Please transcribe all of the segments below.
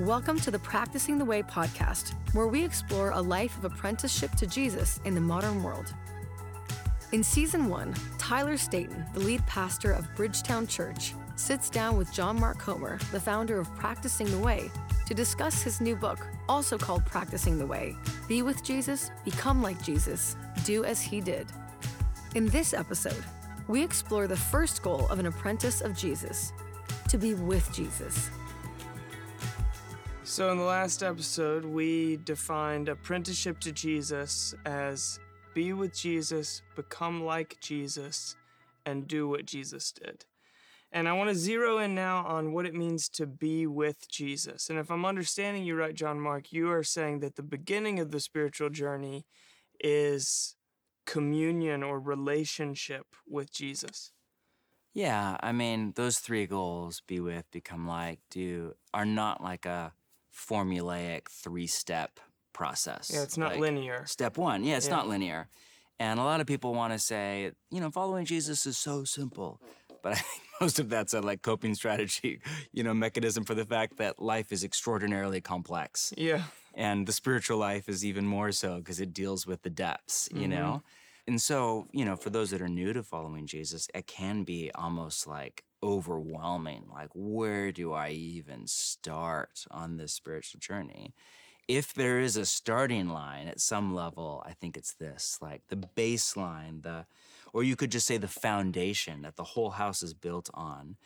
Welcome to the Practicing the Way podcast, where we explore a life of apprenticeship to Jesus in the modern world. In season one, Tyler Staton, the lead pastor of Bridgetown Church, sits down with John Mark Comer, the founder of Practicing the Way, to discuss his new book, also called Practicing the Way Be with Jesus, Become like Jesus, Do as He did. In this episode, we explore the first goal of an apprentice of Jesus to be with Jesus. So, in the last episode, we defined apprenticeship to Jesus as be with Jesus, become like Jesus, and do what Jesus did. And I want to zero in now on what it means to be with Jesus. And if I'm understanding you right, John Mark, you are saying that the beginning of the spiritual journey is communion or relationship with Jesus. Yeah, I mean, those three goals be with, become like, do are not like a formulaic three step process. Yeah, it's not like, linear. Step one, yeah, it's Yeah. not linear. And a lot of people want to say, you know, following Jesus is so simple. But I think most of that's a like coping strategy, you know, mechanism for the fact that life is extraordinarily complex. Yeah. And the spiritual life is even more so because it deals with the depths, you Mm-hmm. know? And so, you know, for those that are new to following Jesus, it can be almost like overwhelming. Like, where do I even start on this spiritual journey? If there is a starting line at some level, I think it's this like the baseline, the, or you could just say the foundation that the whole house is built on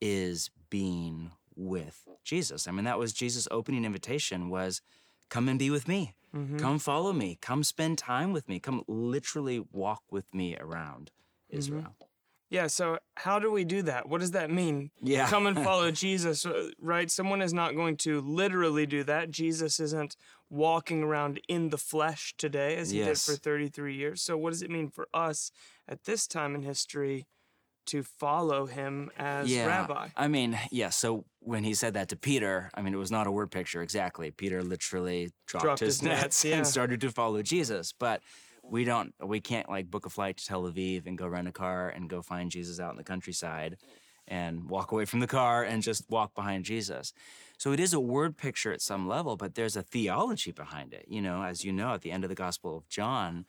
is being with Jesus. I mean, that was Jesus' opening invitation was come and be with me. Mm-hmm. Come follow me. Come spend time with me. Come literally walk with me around mm-hmm. Israel. Yeah, so how do we do that? What does that mean? Yeah. Come and follow Jesus, uh, right? Someone is not going to literally do that. Jesus isn't walking around in the flesh today as he Yes. did for 33 years. So, what does it mean for us at this time in history to follow him as rabbi? I mean, yeah. So when he said that to Peter, I mean, it was not a word picture exactly. Peter literally dropped, Dropped his, his nets, nets yeah. and started to follow Jesus. But we don't, we can't like book a flight to Tel Aviv and go rent a car and go find Jesus out in the countryside and walk away from the car and just walk behind Jesus. So it is a word picture at some level, but there's a theology behind it. You know, as you know, at the end of the Gospel of John,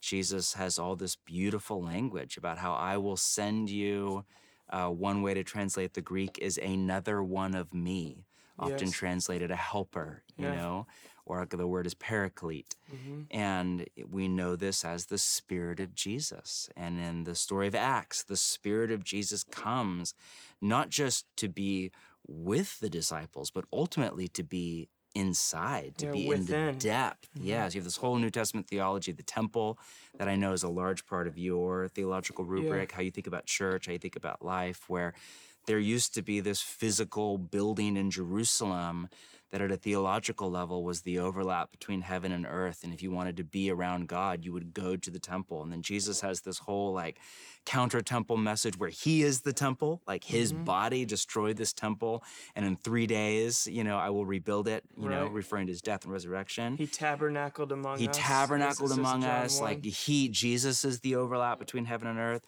Jesus has all this beautiful language about how I will send you. Uh, one way to translate the Greek is another one of me, often Yes. translated a helper, you Yeah. know, or the word is paraclete. Mm-hmm. And we know this as the Spirit of Jesus. And in the story of Acts, the Spirit of Jesus comes not just to be with the disciples, but ultimately to be inside, to Yeah, be in the depth. Mm-hmm. Yes, you have this whole New Testament theology the temple that I know is a large part of your theological rubric, how you think about church, how you think about life, where there used to be this physical building in Jerusalem that at a theological level was the overlap between heaven and earth. And if you wanted to be around God, you would go to the temple. And then Jesus has this whole like counter temple message where he is the temple, like his mm-hmm. body destroyed this temple. And in three days, you know, I will rebuild it, you know, referring to his death and resurrection. He tabernacled among He us. tabernacled This among us. 1. Like he, Jesus is the overlap between heaven and earth.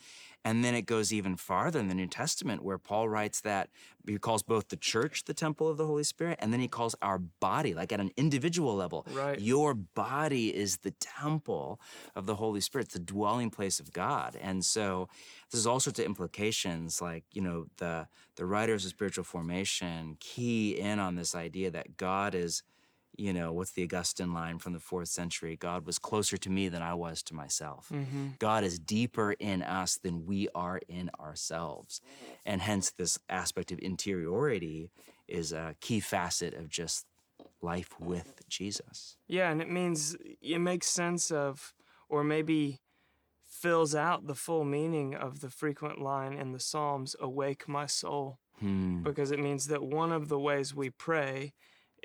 And then it goes even farther in the New Testament where Paul writes that he calls both the church the temple of the Holy Spirit, and then he calls our body, like at an individual level. Right. Your body is the temple of the Holy Spirit, it's the dwelling place of God. And so there's all sorts of implications, like, you know, the the writers of spiritual formation key in on this idea that God is you know, what's the Augustine line from the fourth century? God was closer to me than I was to myself. Mm-hmm. God is deeper in us than we are in ourselves. And hence, this aspect of interiority is a key facet of just life with Jesus. Yeah, and it means it makes sense of, or maybe fills out the full meaning of the frequent line in the Psalms, Awake my soul. Hmm. Because it means that one of the ways we pray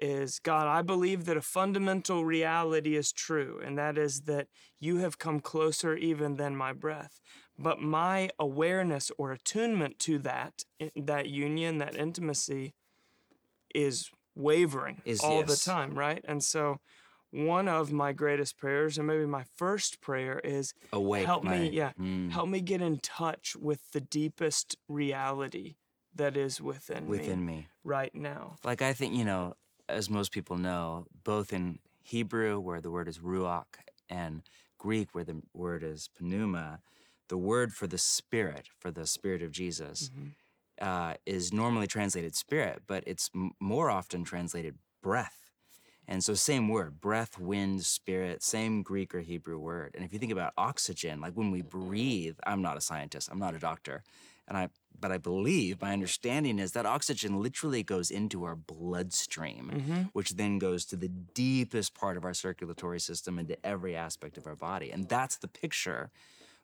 is God, I believe that a fundamental reality is true, and that is that you have come closer even than my breath. But my awareness or attunement to that, eh, that union, that intimacy, is wavering Is- all yes. the time, right? And so one of my greatest prayers, and maybe my first prayer, is Awake help my- me, yeah, mm. help me get in touch with the deepest reality that is within, Within me. right now. Like, I think, you know, as most people know, both in Hebrew, where the word is ruach, and Greek, where the word is pneuma, the word for the spirit, for the spirit of Jesus, mm-hmm. uh, is normally translated spirit, but it's m- more often translated breath. And so, same word, breath, wind, spirit, same Greek or Hebrew word. And if you think about oxygen, like when we breathe, I'm not a scientist, I'm not a doctor, and I, but I believe my understanding is that oxygen literally goes into our bloodstream, mm-hmm. which then goes to the deepest part of our circulatory system into every aspect of our body. And that's the picture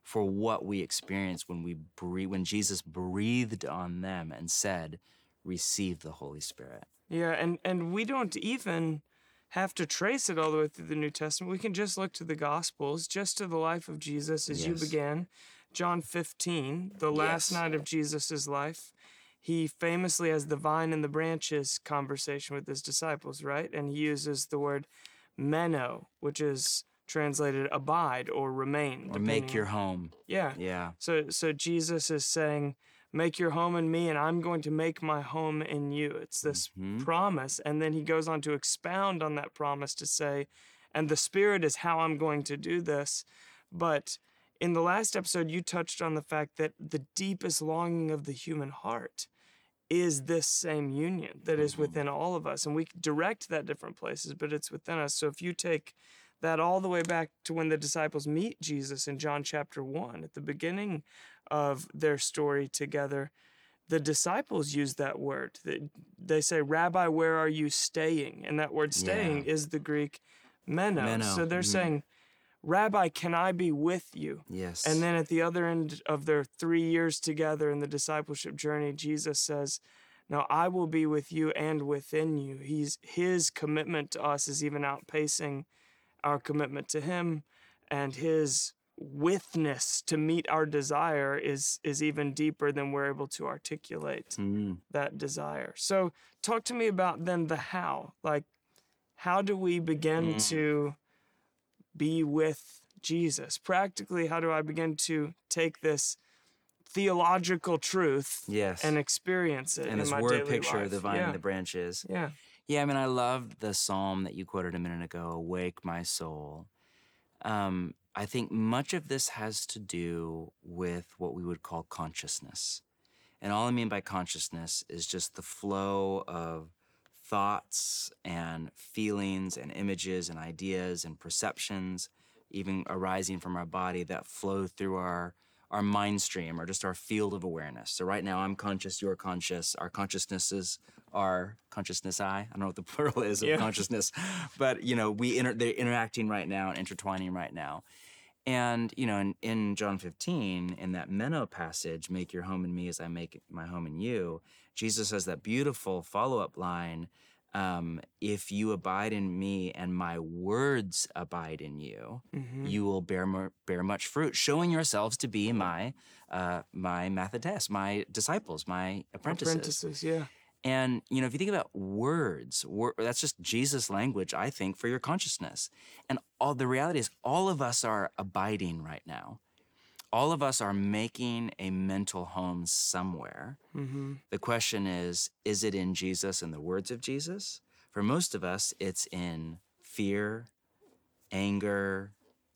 for what we experience when we breathe, when Jesus breathed on them and said, "Receive the Holy Spirit." Yeah, and and we don't even have to trace it all the way through the New Testament. We can just look to the Gospels, just to the life of Jesus as yes. you began. John 15, the last yes. night of Jesus' life, he famously has the vine and the branches conversation with his disciples, right? And he uses the word meno, which is translated abide or remain. Or make your home. Yeah. Yeah. So so Jesus is saying, make your home in me and I'm going to make my home in you. It's this mm-hmm. promise. And then he goes on to expound on that promise to say, and the Spirit is how I'm going to do this. But in the last episode, you touched on the fact that the deepest longing of the human heart is this same union that is mm-hmm. within all of us. And we direct that different places, but it's within us. So if you take that all the way back to when the disciples meet Jesus in John chapter 1 at the beginning of their story together the disciples use that word they say rabbi where are you staying and that word staying yeah. is the greek meno, meno. so they're mm-hmm. saying rabbi can i be with you yes and then at the other end of their 3 years together in the discipleship journey jesus says now I will be with you and within you. He's his commitment to us is even outpacing our commitment to Him and His withness to meet our desire is is even deeper than we're able to articulate mm. that desire. So talk to me about then the how. Like how do we begin mm. to be with Jesus? Practically, how do I begin to take this theological truth yes. and experience it and this word picture life. of the vine yeah. and the branches yeah yeah, I mean, I loved the psalm that you quoted a minute ago, Awake My Soul. Um, I think much of this has to do with what we would call consciousness. And all I mean by consciousness is just the flow of thoughts and feelings and images and ideas and perceptions, even arising from our body that flow through our our mind stream or just our field of awareness. So right now I'm conscious, you're conscious, our consciousnesses are consciousness I. I don't know what the plural is of yeah. consciousness, but you know, we inter- they're interacting right now and intertwining right now. And you know, in, in John 15, in that Meno passage, "Make your home in me as I make my home in you," Jesus has that beautiful follow-up line um, if you abide in me and my words abide in you, mm-hmm. you will bear more, bear much fruit, showing yourselves to be my uh, my mathetes, my disciples, my apprentices. Apprentices, yeah. And you know, if you think about words, wor- that's just Jesus' language, I think, for your consciousness. And all the reality is, all of us are abiding right now all of us are making a mental home somewhere. Mm-hmm. The question is is it in Jesus and the words of Jesus? For most of us, it's in fear, anger,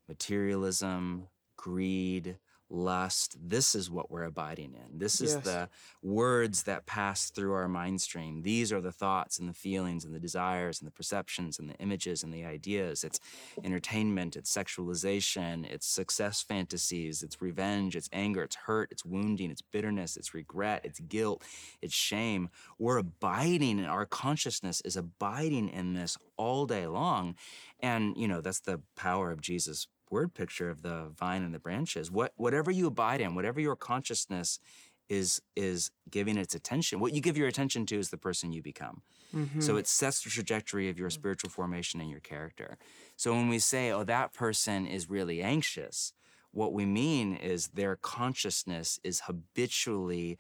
materialism, greed, lust. This is what we're abiding in. This is yes. the words that pass through our mind stream. These are the thoughts and the feelings and the desires and the perceptions and the images and the ideas. It's entertainment, it's sexualization, it's success fantasies, it's revenge, it's anger, it's hurt, it's wounding, it's bitterness, it's regret, it's guilt, it's shame. We're abiding in our consciousness is abiding in this all day long. And, you know, that's the power of Jesus' word picture of the vine and the branches. What whatever you abide in, whatever your consciousness is is giving its attention. What you give your attention to is the person you become. Mm-hmm. So it sets the trajectory of your spiritual formation and your character. So when we say, "Oh, that person is really anxious," what we mean is their consciousness is habitually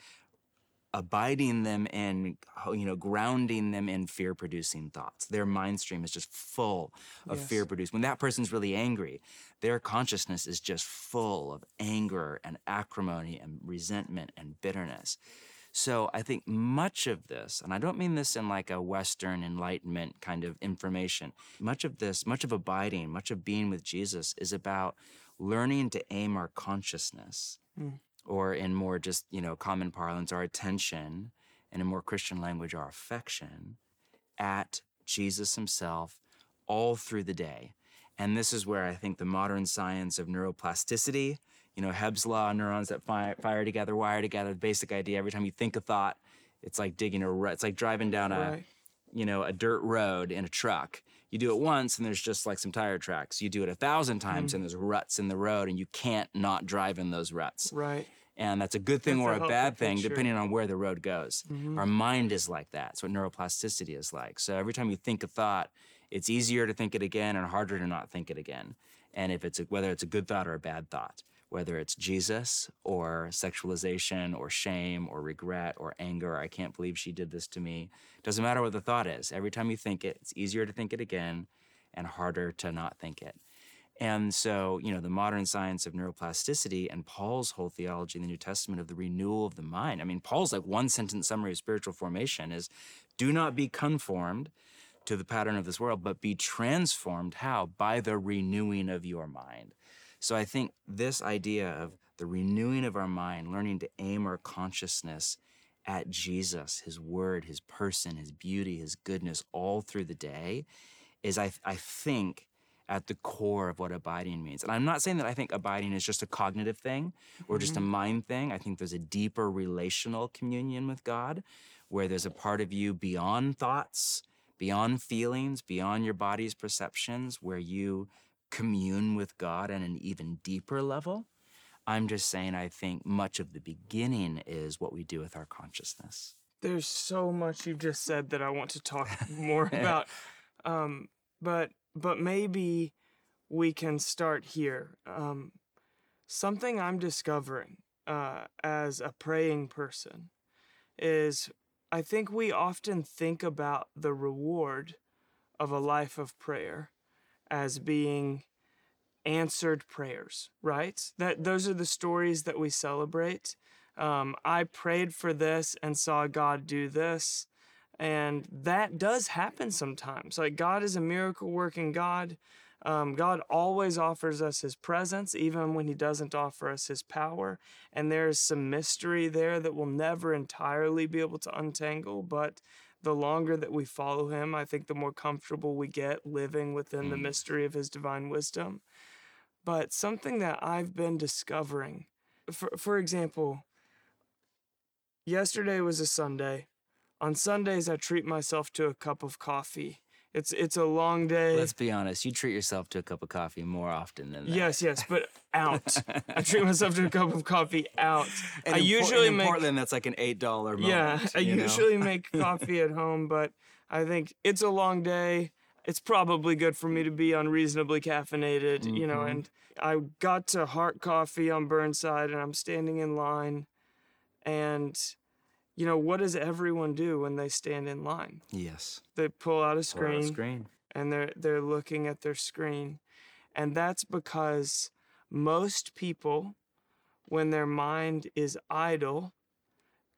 abiding them in, you know, grounding them in fear producing thoughts. Their mind stream is just full of yes. fear producing. When that person's really angry, their consciousness is just full of anger and acrimony and resentment and bitterness. So I think much of this, and I don't mean this in like a Western Enlightenment kind of information, much of this, much of abiding, much of being with Jesus is about learning to aim our consciousness, mm. Or in more just, you know, common parlance, our attention, and in more Christian language, our affection at Jesus himself all through the day. And this is where I think the modern science of neuroplasticity, you know, Hebb's law, neurons that fire, fire together, wire together, the basic idea, every time you think a thought, it's like digging a rut. It's like driving down a, right. you know, a dirt road in a truck. You do it once and there's just like some tire tracks. You do it a thousand times mm. and there's ruts in the road and you can't not drive in those ruts. Right. And that's a good thing that's or a, a bad thing, picture. depending on where the road goes. Mm-hmm. Our mind is like that. That's what neuroplasticity is like. So every time you think a thought, it's easier to think it again and harder to not think it again. And if it's a, whether it's a good thought or a bad thought, whether it's Jesus or sexualization or shame or regret or anger, I can't believe she did this to me. Doesn't matter what the thought is. Every time you think it, it's easier to think it again and harder to not think it. And so, you know, the modern science of neuroplasticity and Paul's whole theology in the New Testament of the renewal of the mind. I mean, Paul's like one sentence summary of spiritual formation is do not be conformed to the pattern of this world, but be transformed. How? By the renewing of your mind. So I think this idea of the renewing of our mind, learning to aim our consciousness at Jesus, his word, his person, his beauty, his goodness all through the day is, I, I think, at the core of what abiding means. And I'm not saying that I think abiding is just a cognitive thing or just a mm-hmm. mind thing. I think there's a deeper relational communion with God where there's a part of you beyond thoughts beyond feelings, beyond your body's perceptions, where you commune with God at an even deeper level. I'm just saying, I think much of the beginning is what we do with our consciousness. There's so much you've just said that I want to talk more about. Um, but but maybe we can start here. Um, something I'm discovering uh, as a praying person is I think we often think about the reward of a life of prayer as being answered prayers, right? That those are the stories that we celebrate. Um, I prayed for this and saw God do this. And that does happen sometimes. Like God is a miracle working God. Um, God always offers us His presence, even when He doesn't offer us His power. And there's some mystery there that we'll never entirely be able to untangle. But the longer that we follow Him, I think the more comfortable we get living within the mm. mystery of His divine wisdom. But something that I've been discovering, for, for example, yesterday was a Sunday. On Sundays, I treat myself to a cup of coffee it's it's a long day. Let's be honest. You treat yourself to a cup of coffee more often than that. Yes, yes, but out. I treat myself to a cup of coffee out. And I in usually in make Portland. That's like an eight dollar. Yeah, I usually make coffee at home, but I think it's a long day. It's probably good for me to be unreasonably caffeinated, mm-hmm. you know. Mm-hmm. And I got to Heart Coffee on Burnside, and I'm standing in line, and you know, what does everyone do when they stand in line? Yes. They pull out a screen, pull out a screen. and they're they're looking at their screen. And that's because most people when their mind is idle,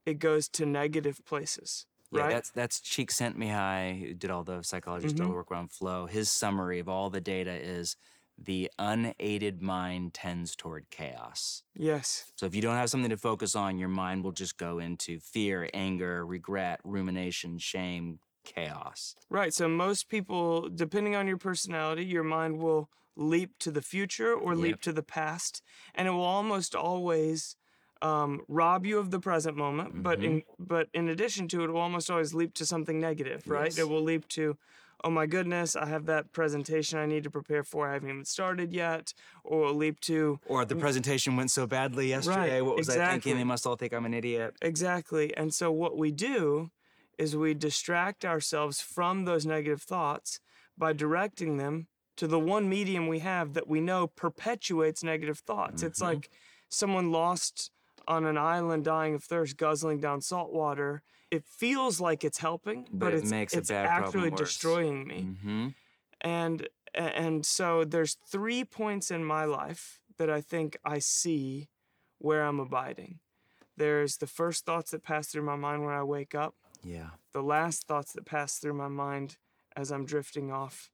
it goes to negative places. Yeah, right? that's that's Csikszentmihalyi, who did all the psychology mm-hmm. work around flow. His summary of all the data is the unaided mind tends toward chaos. Yes. So if you don't have something to focus on, your mind will just go into fear, anger, regret, rumination, shame, chaos. Right. So most people, depending on your personality, your mind will leap to the future or yep. leap to the past, and it will almost always um, rob you of the present moment. Mm-hmm. But in but in addition to it, it will almost always leap to something negative. Right. Yes. It will leap to oh my goodness, I have that presentation I need to prepare for. I haven't even started yet. Or leap to. Or the presentation went so badly yesterday. Right, what was exactly. I thinking? They must all think I'm an idiot. Exactly. And so what we do is we distract ourselves from those negative thoughts by directing them to the one medium we have that we know perpetuates negative thoughts. Mm-hmm. It's like someone lost on an island dying of thirst, guzzling down salt water it feels like it's helping, but, but it it's, makes it's actually destroying me. Mm-hmm. And and so there's three points in my life that I think I see where I'm abiding. There's the first thoughts that pass through my mind when I wake up, Yeah. the last thoughts that pass through my mind as I'm drifting off,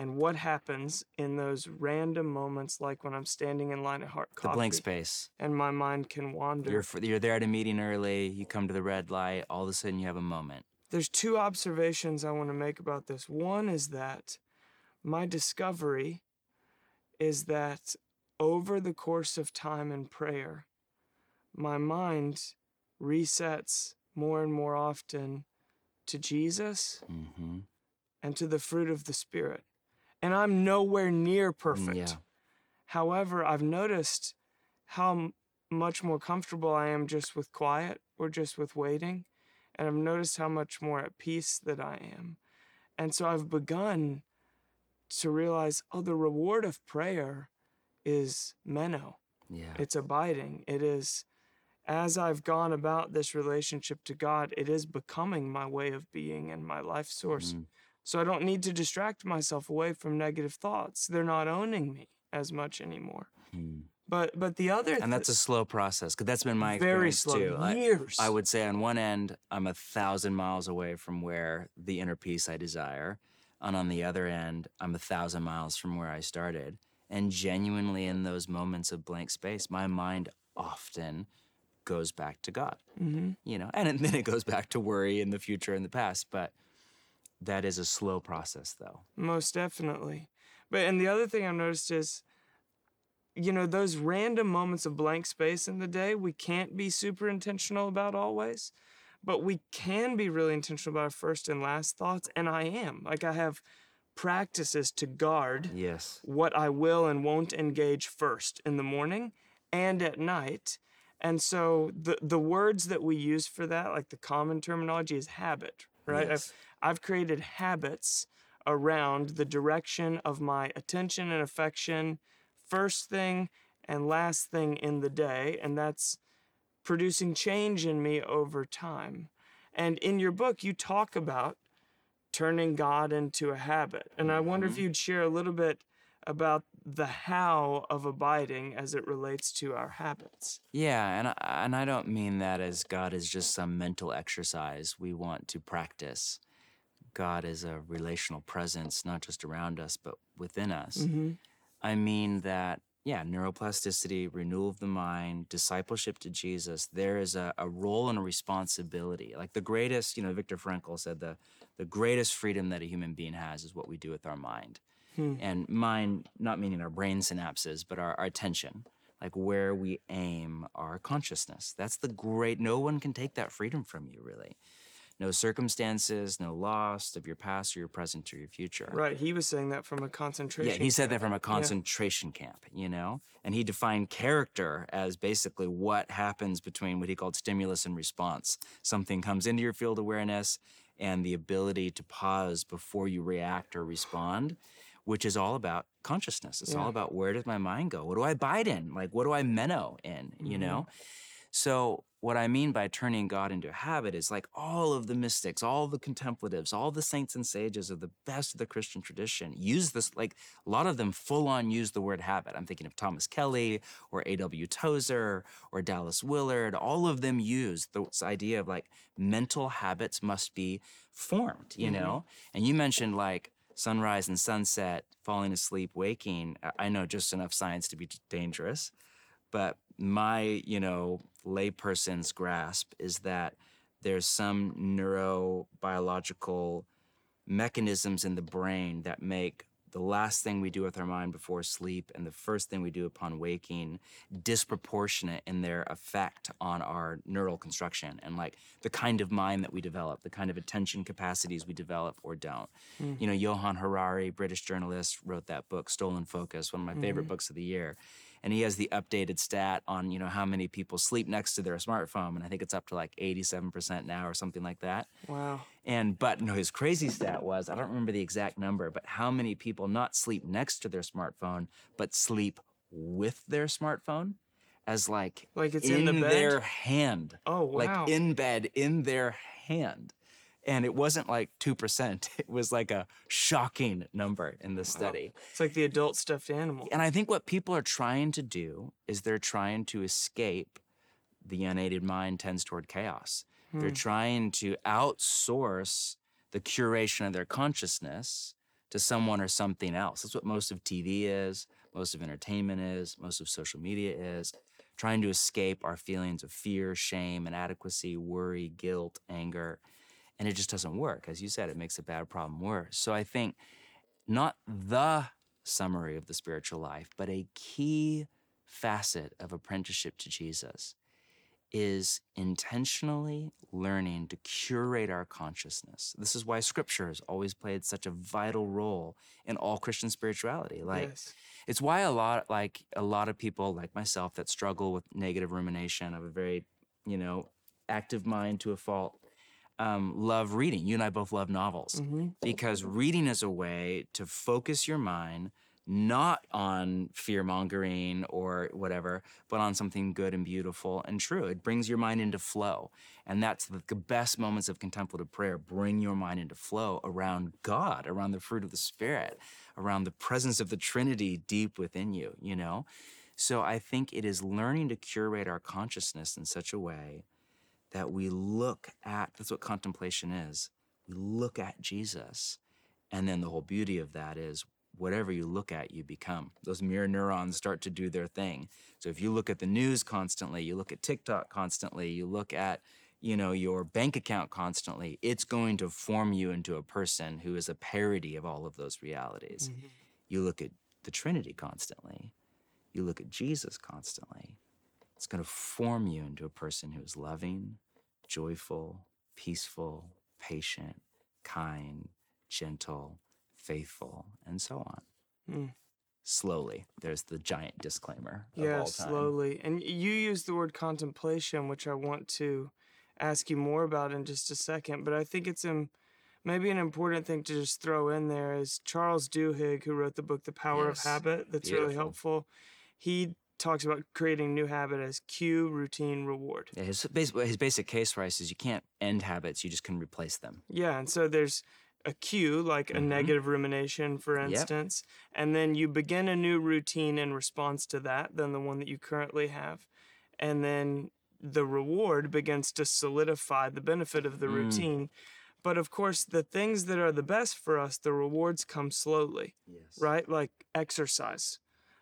and what happens in those random moments, like when I'm standing in line at Heart The blank space. and my mind can wander. You're f- you're there at a meeting early. You come to the red light. All of a sudden, you have a moment. There's two observations I want to make about this. One is that my discovery is that over the course of time and prayer, my mind resets more and more often to Jesus Mm-hmm. and to the fruit of the Spirit. And I'm nowhere near perfect. yeah. However, I've noticed how m- much more comfortable I am just with quiet or just with waiting. And I've noticed how much more at peace that I am. And so I've begun to realize oh, the reward of prayer is meno, Yeah. it's abiding. It is, as I've gone about this relationship to God, it is becoming my way of being and my life source. Mhm. So I don't need to distract myself away from negative thoughts. They're not owning me as much anymore. Hmm. But but the other And that's a slow process because that's been my very experience slow too. I- years. I would say on one end, I'm a thousand miles away from where the inner peace I desire. And on the other end, I'm a thousand miles from where I started. And genuinely, in those moments of blank space, my mind often goes back to God, hmm you know, and then it goes back to worry in the future and the past. But that is a slow process, though. Most definitely. But and the other thing I've noticed is, you know, those random moments of blank space in the day, we can't be super intentional about always, but we can be really intentional about our first and last thoughts. And I am. Like I have practices to guard Yes. what I will and won't engage first in the morning and at night. And so the the words that we use for that, like the common terminology, is habit, right? Yes. I've created habits around the direction of my attention and affection, first thing and last thing in the day, and that's producing change in me over time. And in your book, you talk about turning God into a habit. And I wonder if mm-hmm. you'd share a little bit about the how of abiding as it relates to our habits. Yeah, and I, and I don't mean that as God is just some mental exercise we want to practice. God is a relational presence, not just around us, but within us. Mm-hmm. I mean that, yeah, neuroplasticity, renewal of the mind, discipleship to Jesus, there is a, a role and a responsibility. Like the greatest, you know, Viktor Frankl said the, the greatest freedom that a human being has is what we do with our mind. Hmm. And mind, not meaning our brain synapses, but our, our attention, like where we aim our consciousness. That's the great, no one can take that freedom from you, really. No circumstances, no loss of your past or your present or your future. Right. He was saying that from a concentration. Yeah, he said that from a concentration camp, you know? And he defined character as basically what happens between what he called stimulus and response. Something comes into your field awareness and the ability to pause before you react or respond, which is all about consciousness. It's all about where does my mind go? What do I bite in? Like, what do I meno in, you Mhm. know? So, what I mean by turning God into a habit is like all of the mystics, all the contemplatives, all the saints and sages of the best of the Christian tradition use this, like a lot of them full on use the word habit. I'm thinking of Thomas Kelly or A.W. Tozer or Dallas Willard. All of them use this idea of like mental habits must be formed, you Mhm. know? And you mentioned like sunrise and sunset, falling asleep, waking. I know just enough science to be dangerous but my you know layperson's grasp is that there's some neurobiological mechanisms in the brain that make the last thing we do with our mind before sleep and the first thing we do upon waking disproportionate in their effect on our neural construction and like the kind of mind that we develop the kind of attention capacities we develop or don't. Hmm. You know Johann Hari british journalist wrote that book stolen focus one of my favorite mm-hmm. books of the year and he has the updated stat on you know how many people sleep next to their smartphone and i think it's up to like 87% now or something like that Wow. and but no his crazy stat was i don't remember the exact number but how many people not sleep next to their smartphone but sleep with their smartphone as like Like it's in the bed? their hand Oh wow. like in bed in their hand and it wasn't like 2% it was like a shocking number in the study it's like the adult stuffed animal. and I think what people are trying to do is they're trying to escape the unaided mind tends toward chaos. Hmm. They're trying to outsource the curation of their consciousness to someone or something else. That's what most of TV is, most of entertainment is, most of social media is. Trying to escape our feelings of fear, shame, inadequacy, worry, guilt, anger. And it just doesn't work. As you said, it makes a bad problem worse. So I think not the summary of the spiritual life, but a key facet of apprenticeship to Jesus is intentionally learning to curate our consciousness. This is why scripture has always played such a vital role in all Christian spirituality. Like yes. it's why a lot like a lot of people like myself that struggle with negative rumination of a very, you know, active mind to a fault. Um, love reading. You and I both love novels Mhm. because reading is a way to focus your mind not on fear mongering or whatever, but on something good and beautiful and true. It brings your mind into flow. And that's the best moments of contemplative prayer. Bring your mind into flow around God, around the fruit of the Spirit, around the presence of the Trinity deep within you, you know? So I think it is learning to curate our consciousness in such a way that we look at that's what contemplation is. We look at Jesus. And then the whole beauty of that is whatever you look at, you become. Those mirror neurons start to do their thing. So if you look at the news constantly, you look at TikTok constantly, you look at you know your bank account constantly it's going to form you into a person who is a parody of all of those realities Mhm. you look at the trinity constantly you look at jesus constantly it's going to form you into a person who is loving joyful peaceful patient kind gentle faithful and so on Mm. slowly there's the giant disclaimer Yeah, slowly. And you use the word contemplation, which I want to ask you more about in just a second. But I think it's um, maybe an important thing to just throw in there is Charles Duhigg, who wrote the book The Power Yes. of Habit, that's really helpful. He talks about creating new habit as cue, routine, reward. Yeah, his, basic, his basic case, Rice, is you can't end habits, you just can replace them. Yeah, and so there's a cue, like a Mhm. negative rumination, for Yep. instance, and then you begin a new routine in response to that than the one that you currently have. And then the reward begins to solidify the benefit of the Mm. routine. But of course, the things that are the best for us, the rewards come slowly, Yes. right? Like exercise.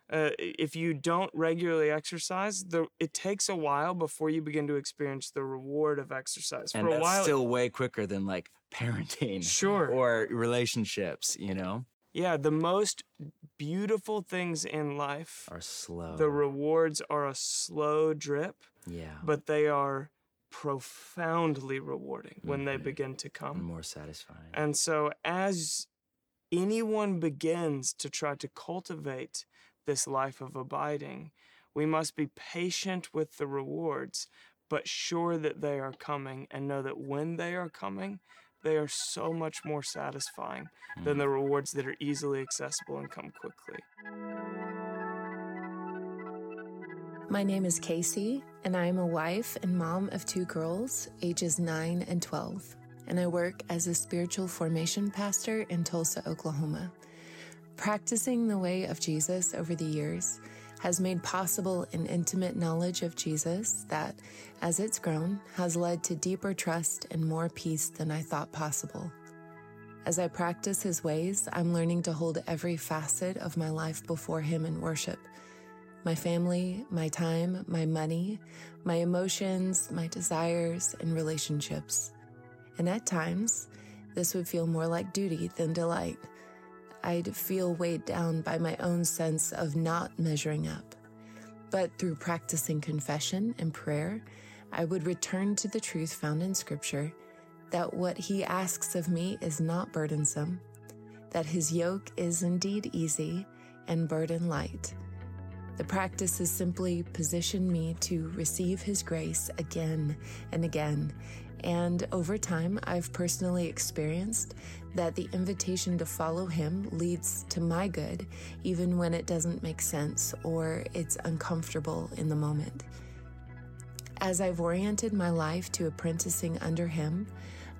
Uh, if you don't regularly exercise, the, it takes a while before you begin to experience the reward of exercise. And for a while, still way quicker than like parenting Sure. or relationships, you know, Yeah, the most beautiful things in life, are slow. the rewards are a slow drip, yeah. but they are profoundly rewarding when they Mhm. begin to and come. more satisfying. And so, as anyone begins to try to cultivate this life of abiding, we must be patient with the rewards, but sure that they are coming and know that when they are coming, they are so much more satisfying than Mm. the rewards that are easily accessible and come quickly. My name is Casey, and I am a wife and mom of two girls, ages 9 and 12, and I work as a spiritual formation pastor in Tulsa, Oklahoma. Practicing the way of Jesus over the years has made possible an intimate knowledge of Jesus that, as it's grown, has led to deeper trust and more peace than I thought possible. As I practice his ways, I'm learning to hold every facet of my life before him in worship my family, my time, my money, my emotions, my desires, and relationships. And at times, this would feel more like duty than delight. I'd feel weighed down by my own sense of not measuring up. But through practicing confession and prayer, I would return to the truth found in Scripture that what He asks of me is not burdensome, that His yoke is indeed easy and burden light. The practice has simply positioned me to receive His grace again and again. And over time, I've personally experienced that the invitation to follow Him leads to my good, even when it doesn't make sense or it's uncomfortable in the moment. As I've oriented my life to apprenticing under Him,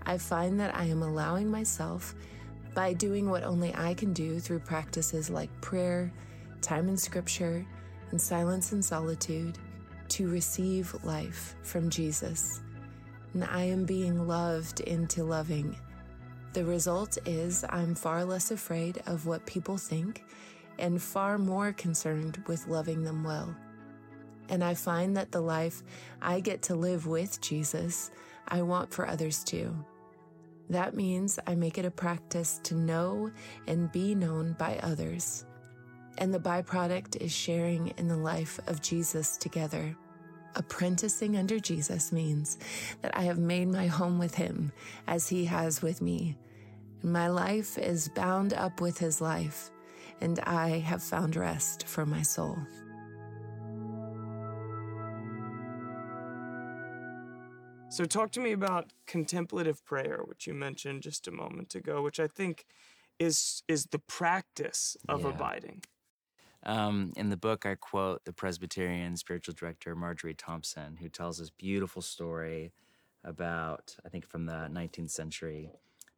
I find that I am allowing myself, by doing what only I can do through practices like prayer, time in Scripture, and silence and solitude, to receive life from Jesus. And I am being loved into loving. The result is I'm far less afraid of what people think and far more concerned with loving them well. And I find that the life I get to live with Jesus, I want for others too. That means I make it a practice to know and be known by others. And the byproduct is sharing in the life of Jesus together. Apprenticing under Jesus means that I have made my home with him as he has with me. My life is bound up with his life, and I have found rest for my soul. So, talk to me about contemplative prayer, which you mentioned just a moment ago, which I think is is the practice of Yeah. abiding. Um, in the book, I quote the Presbyterian spiritual director Marjorie Thompson, who tells this beautiful story about, I think from the 19th century,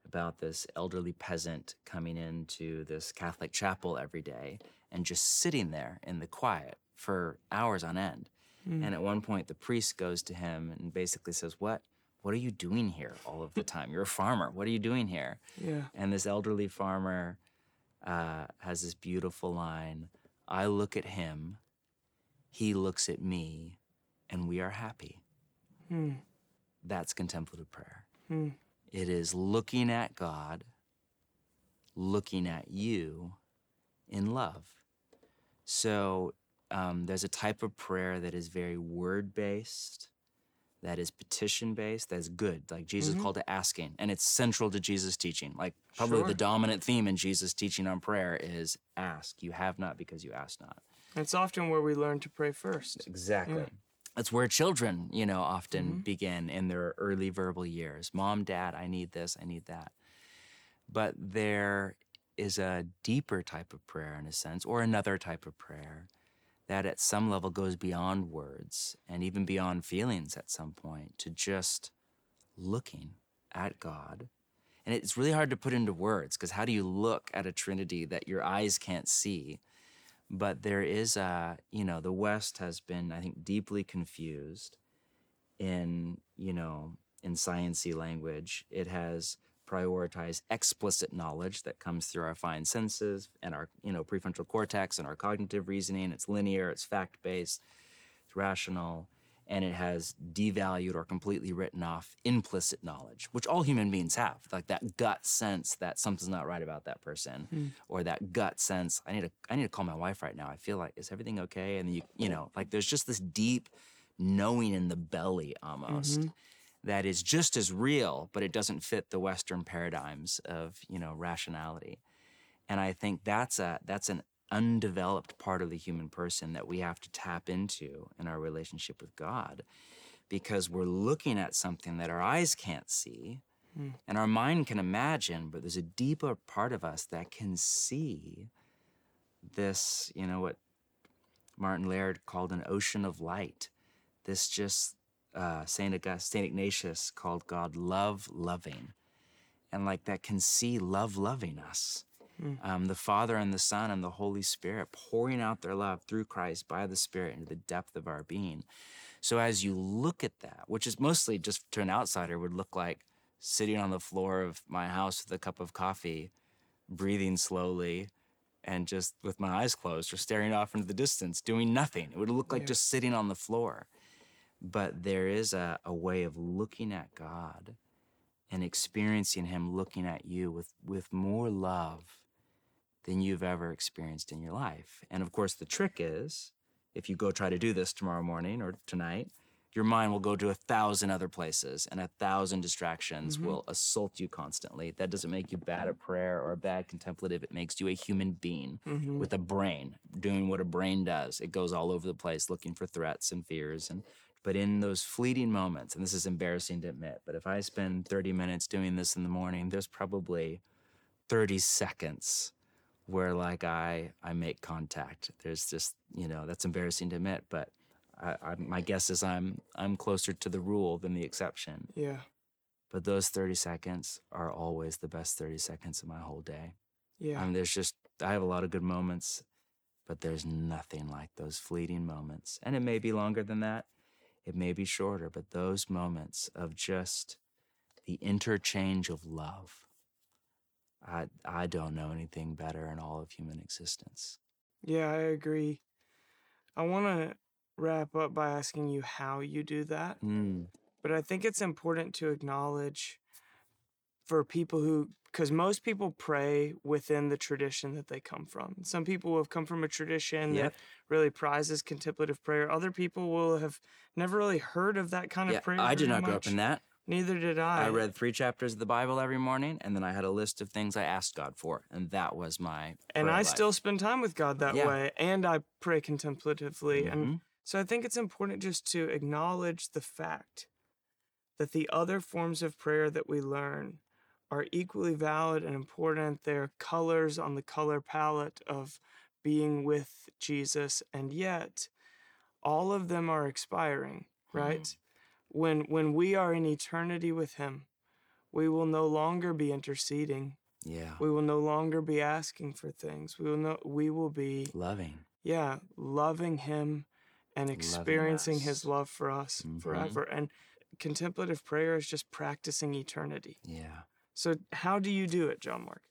about this elderly peasant coming into this Catholic chapel every day and just sitting there in the quiet for hours on end. And at one point, the priest goes to him and basically says, "What? What are you doing here all of the time? You're a farmer. What are you doing here?" Yeah. And this elderly farmer uh, has this beautiful line I look at him, he looks at me, and we are happy. Hmm. That's contemplative prayer. Hmm. It is looking at God, looking at you in love. So um, there's a type of prayer that is very word based, that is petition based, that's good. Like Jesus mm-hmm. called to asking, and it's central to Jesus' teaching. Like probably Sure. the dominant theme in Jesus' teaching on prayer is ask. You have not because you ask not. It's often where we learn to pray first. Exactly. That's where children, you know, often mm-hmm. begin in their early verbal years. Mom, dad, I need this, I need that. But there is a deeper type of prayer, in a sense, or another type of prayer that at some level goes beyond words and even beyond feelings at some point to just looking at God. And it's really hard to put into words because how do you look at a Trinity that your eyes can't see? but there is a you know the west has been i think deeply confused in you know in sciency language it has prioritized explicit knowledge that comes through our fine senses and our you know prefrontal cortex and our cognitive reasoning. It's linear it's fact based it's rational and it has devalued or completely written off implicit knowledge, which all human beings have, like that gut sense that something's not right about that person, hmm. or that gut sense I need to I need to call my wife right now. I feel like is everything okay? And you you know like there's just this deep knowing in the belly almost mm-hmm. That is just as real, but it doesn't fit the Western paradigms of you know rationality. And I think that's a that's an undeveloped part of the human person that we have to tap into in our relationship with God because we're looking at something that our eyes can't see hmm. and our mind can imagine, but there's a deeper part of us that can see this, you know, what Martin Laird called an ocean of light. This just uh, Saint, August, Saint Ignatius called God love loving. And like that can see love loving us um, the Father and the Son and the Holy Spirit pouring out their love through Christ by the Spirit into the depth of our being. So as you look at that, which is mostly just to an outsider would look like sitting on the floor of my house with a cup of coffee, breathing slowly, and just with my eyes closed or staring off into the distance, doing nothing. It would look like Yeah. just sitting on the floor. But there is a, a way of looking at God and experiencing Him looking at you with, with more love than you've ever experienced in your life. And of course, the trick is if you go try to do this tomorrow morning or tonight, your mind will go to a thousand other places and a thousand distractions mm-hmm. will assault you constantly. That doesn't make you bad at prayer or a bad contemplative. It makes you a human being mm-hmm. with a brain doing what a brain does. It goes all over the place looking for threats and fears and but in those fleeting moments, and this is embarrassing to admit, but if I spend 30 minutes doing this in the morning, there's probably 30 seconds where like I I make contact. There's just you know that's embarrassing to admit, but I, I, my guess is I'm I'm closer to the rule than the exception. Yeah. But those 30 seconds are always the best 30 seconds of my whole day. Yeah. I mean, there's just I have a lot of good moments, But there's nothing like those fleeting moments. And it may be longer than that, it may be shorter, but those moments of just the interchange of love. I, I don't know anything better in all of human existence. Yeah, I agree. I want to wrap up by asking you how you do that. Mm. But I think it's important to acknowledge for people who, because most people pray within the tradition that they come from. Some people have come from a tradition Yep. that really prizes contemplative prayer. Other people will have never really heard of that kind Yeah, of prayer. I did not grow up in that. Neither did I. I read three chapters of the Bible every morning, and then I had a list of things I asked God for, and that was my. and I life. still spend time with God that Yeah. way, and I pray contemplatively. And Mhm. so I think it's important just to acknowledge the fact that the other forms of prayer that we learn are equally valid and important. They're colors on the color palette of being with Jesus, and yet all of them are expiring, right? When when we are in eternity with him, we will no longer be interceding. Yeah, We will no longer be asking for things. We will no, we will be loving. yeah, loving him and experiencing his love for us Mhm. forever. And contemplative prayer is just practicing eternity. Yeah. So how do you do it, John Mark?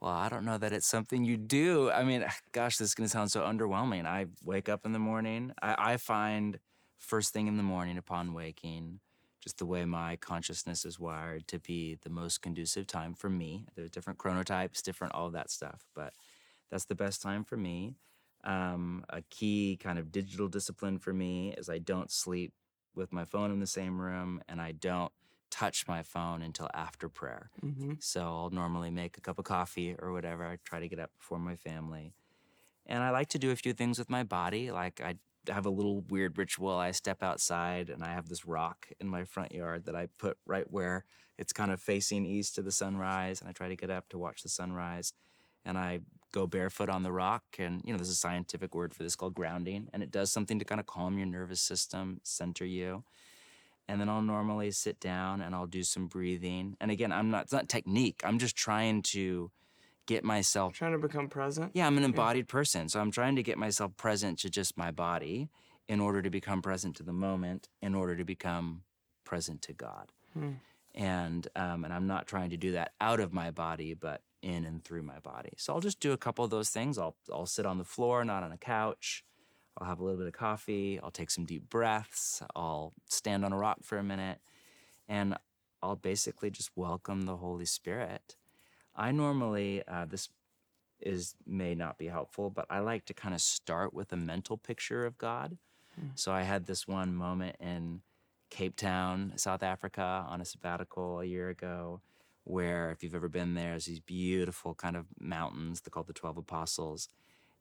Well, I don't know that it's something you do. I mean, gosh, this is going to sound so underwhelming. I wake up in the morning. I, I find first thing in the morning upon waking, just the way my consciousness is wired to be the most conducive time for me. There's different chronotypes, different all that stuff, but that's the best time for me. Um, a key kind of digital discipline for me is I don't sleep with my phone in the same room and I don't touch my phone until after prayer. Mm-hmm. So I'll normally make a cup of coffee or whatever. I try to get up before my family. And I like to do a few things with my body. Like I have a little weird ritual. I step outside and I have this rock in my front yard that I put right where it's kind of facing east to the sunrise. And I try to get up to watch the sunrise. And I go barefoot on the rock. And, you know, there's a scientific word for this called grounding. And it does something to kind of calm your nervous system, center you and then I'll normally sit down and I'll do some breathing. And again, I'm not it's not technique. I'm just trying to get myself Trying to become present. Yeah, I'm an embodied person, so I'm trying to get myself present to just my body in order to become present to the moment, in order to become present to God. Hmm. And um, and I'm not trying to do that out of my body, but in and through my body. So I'll just do a couple of those things. I'll I'll sit on the floor, not on a couch. I'll have a little bit of coffee. I'll take some deep breaths. I'll stand on a rock for a minute. And I'll basically just welcome the Holy Spirit. I normally, uh, this is may not be helpful, but I like to kind of start with a mental picture of God. So I had this one moment in Cape Town, South Africa, on a sabbatical a year ago, where if you've ever been there, there's these beautiful kind of mountains. They're called the Twelve Apostles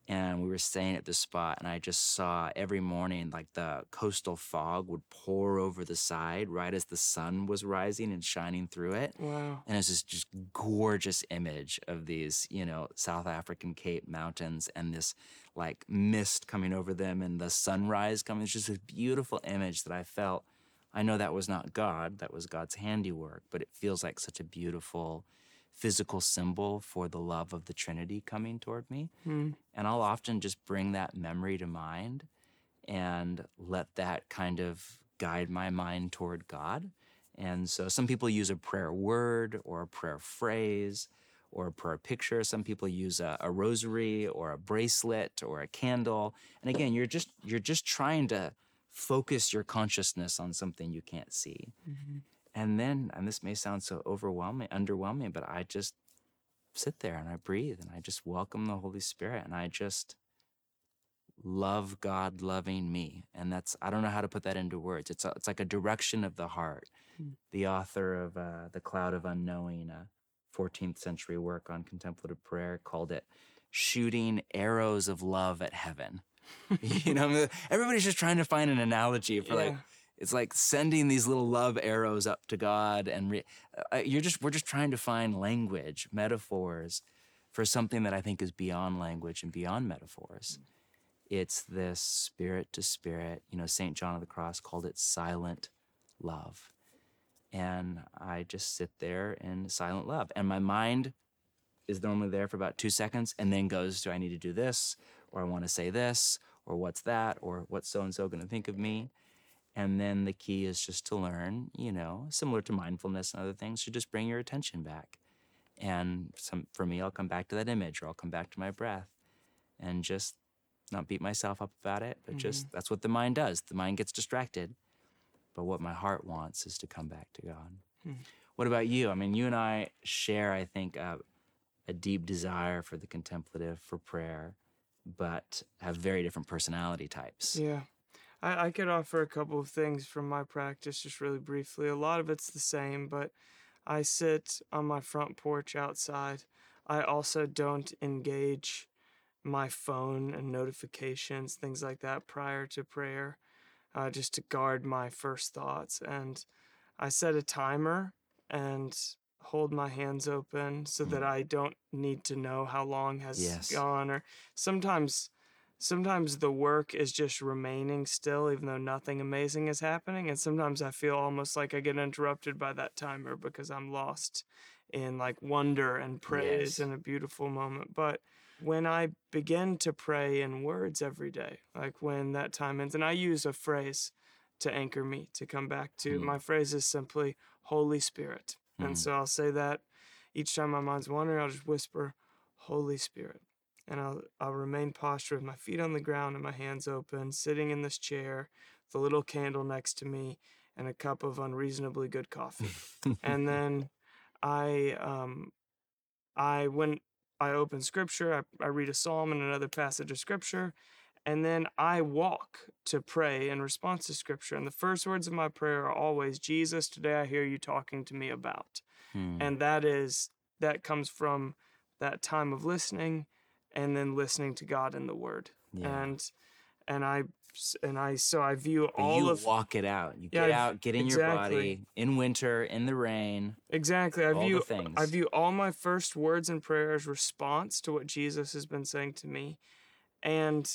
and we were staying at this spot and i just saw every morning like the coastal fog would pour over the side right as the sun was rising and shining through it Wow. and it's this just gorgeous image of these you know south african cape mountains and this like mist coming over them and the sunrise coming it's just a beautiful image that i felt i know that was not god that was god's handiwork but it feels like such a beautiful physical symbol for the love of the trinity coming toward me Hmm. and I'll often just bring that memory to mind and let that kind of guide my mind toward God. And so some people use a prayer word or a prayer phrase or a prayer picture. Some people use a, a rosary or a bracelet or a candle. And again, you're just you're just trying to focus your consciousness on something you can't see. And then, and this may sound so overwhelming, underwhelming, but I just sit there and I breathe and I just welcome the Holy Spirit and I just love God loving me. And that's, I don't know how to put that into words. It's, a, it's like a direction of the heart. The author of uh, The Cloud of Unknowing, a 14th century work on contemplative prayer, called it shooting arrows of love at heaven. you know, everybody's just trying to find an analogy for like, Yeah. It's like sending these little love arrows up to God, and re- uh, you're just we're just trying to find language, metaphors, for something that I think is beyond language and beyond metaphors. It's this spirit to spirit. You know, Saint John of the Cross called it silent love, and I just sit there in silent love, and my mind is normally there for about two seconds, and then goes, "Do I need to do this?" or I want to say this, or what's that, or what's so and so going to think of me. And then the key is just to learn, you know, similar to mindfulness and other things, to just bring your attention back. And some, for me, I'll come back to that image or I'll come back to my breath and just not beat myself up about it, but mm-hmm. just that's what the mind does. The mind gets distracted. But what my heart wants is to come back to God. Mm-hmm. What about you? I mean, you and I share, I think, uh, a deep desire for the contemplative, for prayer, but have very different personality types. Yeah. I, I could offer a couple of things from my practice just really briefly. A lot of it's the same, but I sit on my front porch outside. I also don't engage my phone and notifications, things like that, prior to prayer, uh, just to guard my first thoughts. And I set a timer and hold my hands open so mm. that I don't need to know how long has yes. gone. Or sometimes, sometimes the work is just remaining still, even though nothing amazing is happening. And sometimes I feel almost like I get interrupted by that timer because I'm lost in like wonder and praise yes. in a beautiful moment. But when I begin to pray in words every day, like when that time ends, and I use a phrase to anchor me to come back to. Mm. My phrase is simply Holy Spirit. Mm. And so I'll say that each time my mind's wandering, I'll just whisper, Holy Spirit. And I'll, I'll remain postured with my feet on the ground and my hands open, sitting in this chair with a little candle next to me and a cup of unreasonably good coffee. and then I, um, I, when I open scripture, I, I read a psalm and another passage of scripture, and then I walk to pray in response to scripture. And the first words of my prayer are always, Jesus, today I hear you talking to me about. Hmm. And that is, that comes from that time of listening and then listening to God in the word. Yeah. And, and I and I so I view all you of walk it out. You yeah, get out, get in exactly. your body in winter, in the rain. Exactly. I view I view all my first words and prayers response to what Jesus has been saying to me. And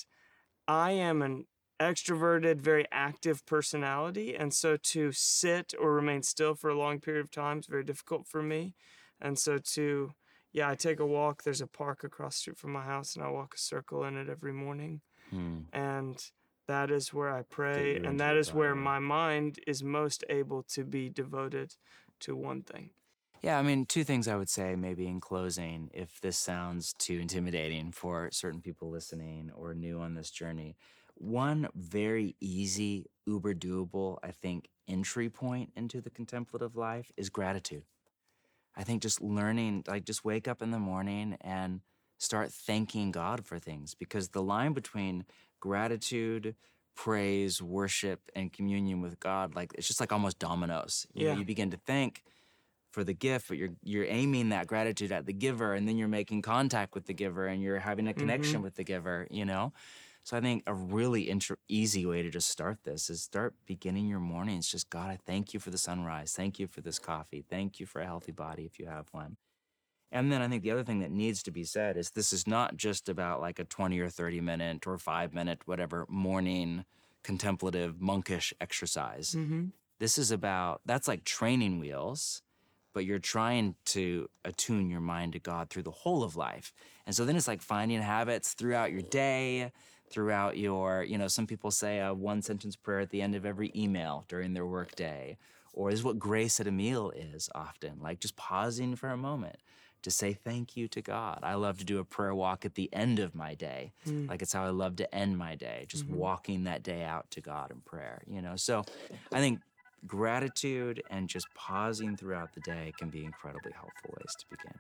I am an extroverted, very active personality, and so to sit or remain still for a long period of time is very difficult for me. And so to yeah, I take a walk. There's a park across the street from my house, and I walk a circle in it every morning. Hmm. And that is where I pray, and that is where my mind is most able to be devoted to one thing. Yeah, I mean, two things I would say maybe in closing, if this sounds too intimidating for certain people listening or new on this journey. One very easy, uber doable, I think, entry point into the contemplative life is gratitude. I think just learning, like, just wake up in the morning and start thanking God for things because the line between gratitude, praise, worship, and communion with God, like it's just like almost dominoes. You yeah. know, you begin to thank for the gift, but you're you're aiming that gratitude at the giver, and then you're making contact with the giver, and you're having a connection mm-hmm. with the giver. You know, so I think a really inter- easy way to just start this is start beginning your mornings. Just God, I thank you for the sunrise. Thank you for this coffee. Thank you for a healthy body if you have one. And then I think the other thing that needs to be said is this is not just about like a 20 or 30 minute or five minute, whatever, morning contemplative monkish exercise. Mm-hmm. This is about, that's like training wheels, but you're trying to attune your mind to God through the whole of life. And so then it's like finding habits throughout your day, throughout your, you know, some people say a one sentence prayer at the end of every email during their workday. Or this is what grace at a meal is often, like just pausing for a moment to say thank you to God. I love to do a prayer walk at the end of my day. Mm. Like it's how I love to end my day, just mm-hmm. walking that day out to God in prayer, you know? So I think gratitude and just pausing throughout the day can be incredibly helpful ways to begin.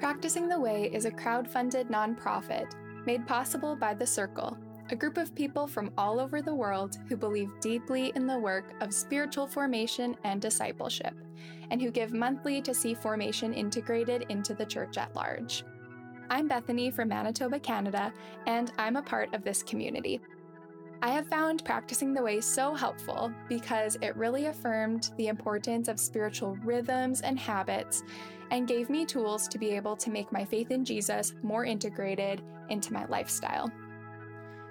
Practicing the Way is a crowd-funded nonprofit made possible by The Circle, a group of people from all over the world who believe deeply in the work of spiritual formation and discipleship, and who give monthly to see formation integrated into the church at large. I'm Bethany from Manitoba, Canada, and I'm a part of this community. I have found practicing the way so helpful because it really affirmed the importance of spiritual rhythms and habits and gave me tools to be able to make my faith in Jesus more integrated into my lifestyle.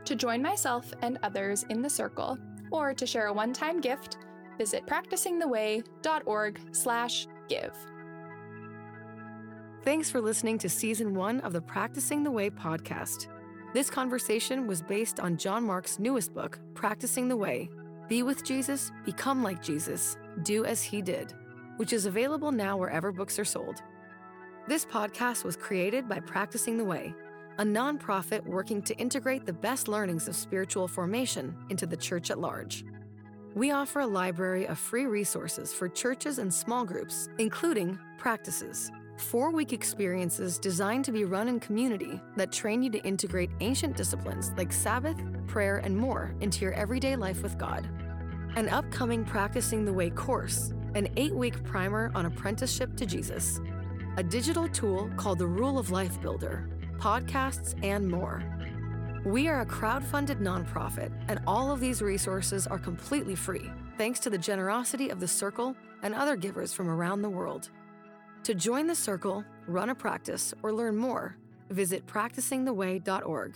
To join myself and others in the circle, or to share a one-time gift, visit practicingtheway.org/give. Thanks for listening to season one of the Practicing the Way podcast. This conversation was based on John Mark's newest book, Practicing the Way Be with Jesus, Become like Jesus, Do as He Did, which is available now wherever books are sold. This podcast was created by Practicing the Way, a nonprofit working to integrate the best learnings of spiritual formation into the church at large. We offer a library of free resources for churches and small groups, including practices, four week experiences designed to be run in community that train you to integrate ancient disciplines like Sabbath, prayer, and more into your everyday life with God. An upcoming Practicing the Way course, an eight week primer on apprenticeship to Jesus, a digital tool called the Rule of Life Builder, podcasts, and more. We are a crowd-funded nonprofit, and all of these resources are completely free, thanks to the generosity of the Circle and other givers from around the world. To join the Circle, run a practice, or learn more, visit practicingtheway.org.